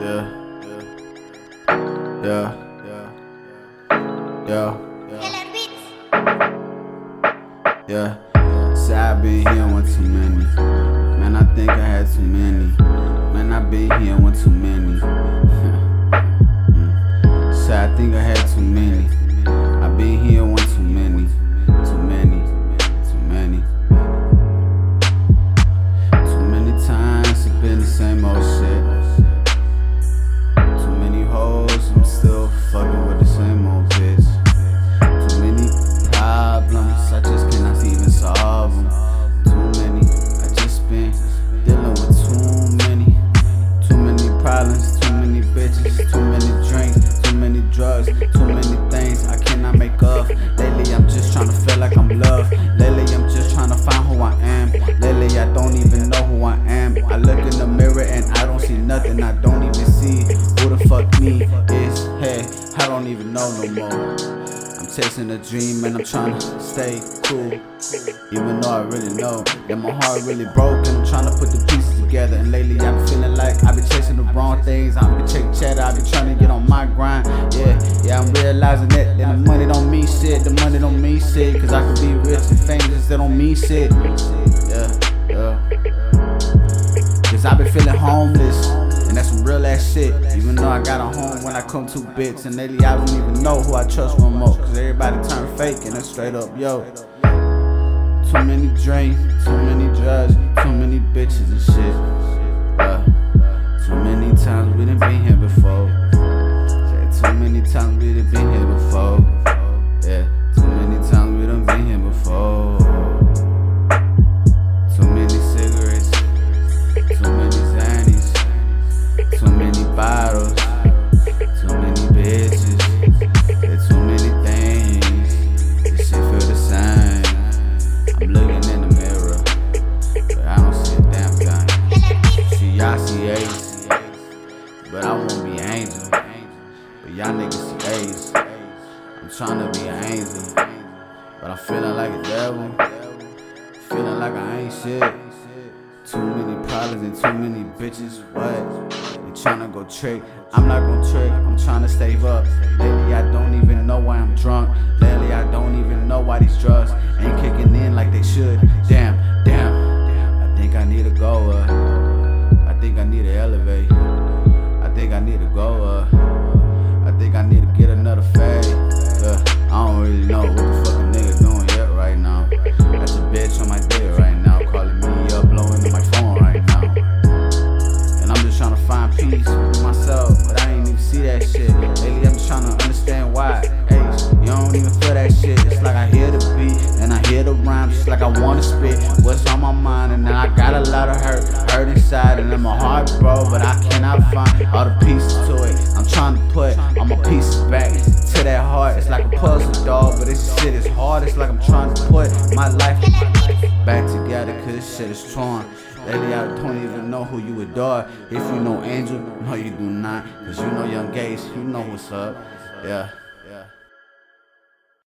Yeah. Yeah. Yeah. Yeah. Yeah. Say I been here one too many. Man, I think I had too many. Man, I been here one too many. Hmm. Say I think I had too many. Many things I cannot make up. Lately, I'm just trying to feel like I'm loved. Lately, I'm just trying to find who I am. Lately, I don't even know who I am. I look in the mirror and I don't see nothing. I don't even see who the fuck me is. Hey, I don't even know no more. I'm chasing a dream and I'm trying to stay cool. Even though I really know that my heart really broke and I'm trying to put the pieces together. And lately I've been feeling like I've been chasing the wrong things. I've been chasing cheddar, I've been trying to get my grind. Yeah, yeah, I'm realizing that, that the money don't mean shit. The money don't mean shit. Cause I could be rich and famous, that don't mean shit. Yeah, yeah. Cause I've been feeling homeless. And that's some real ass shit. Even though I got a home when I come to bits. And lately I don't even know who I trust one more. Cause everybody turn fake and it's straight up, yo. Too many drinks, too many drugs, too many bitches and shit. Yeah. Too many times we done been here we done been here before. I'm trying to be an angel, but I'm feeling like a devil. Feeling like I ain't shit. Too many problems and too many bitches. What? You tryna go trick? I'm not gonna trick. I'm tryna save up. Lately, I don't even know why I'm drunk. Just like I wanna spit what's on my mind. And I got a lot of hurt, hurt inside, and then my heart broke, but I cannot find all the pieces to it. I'm trying to put all my pieces back to that heart. It's like a puzzle, dog, but this shit is hard. It's like I'm trying to put my life back together, cause this shit is torn. Lately, I don't even know who you adore. If you know Angel, no, you do not. Cause you know Young Gates, you know what's up. Yeah.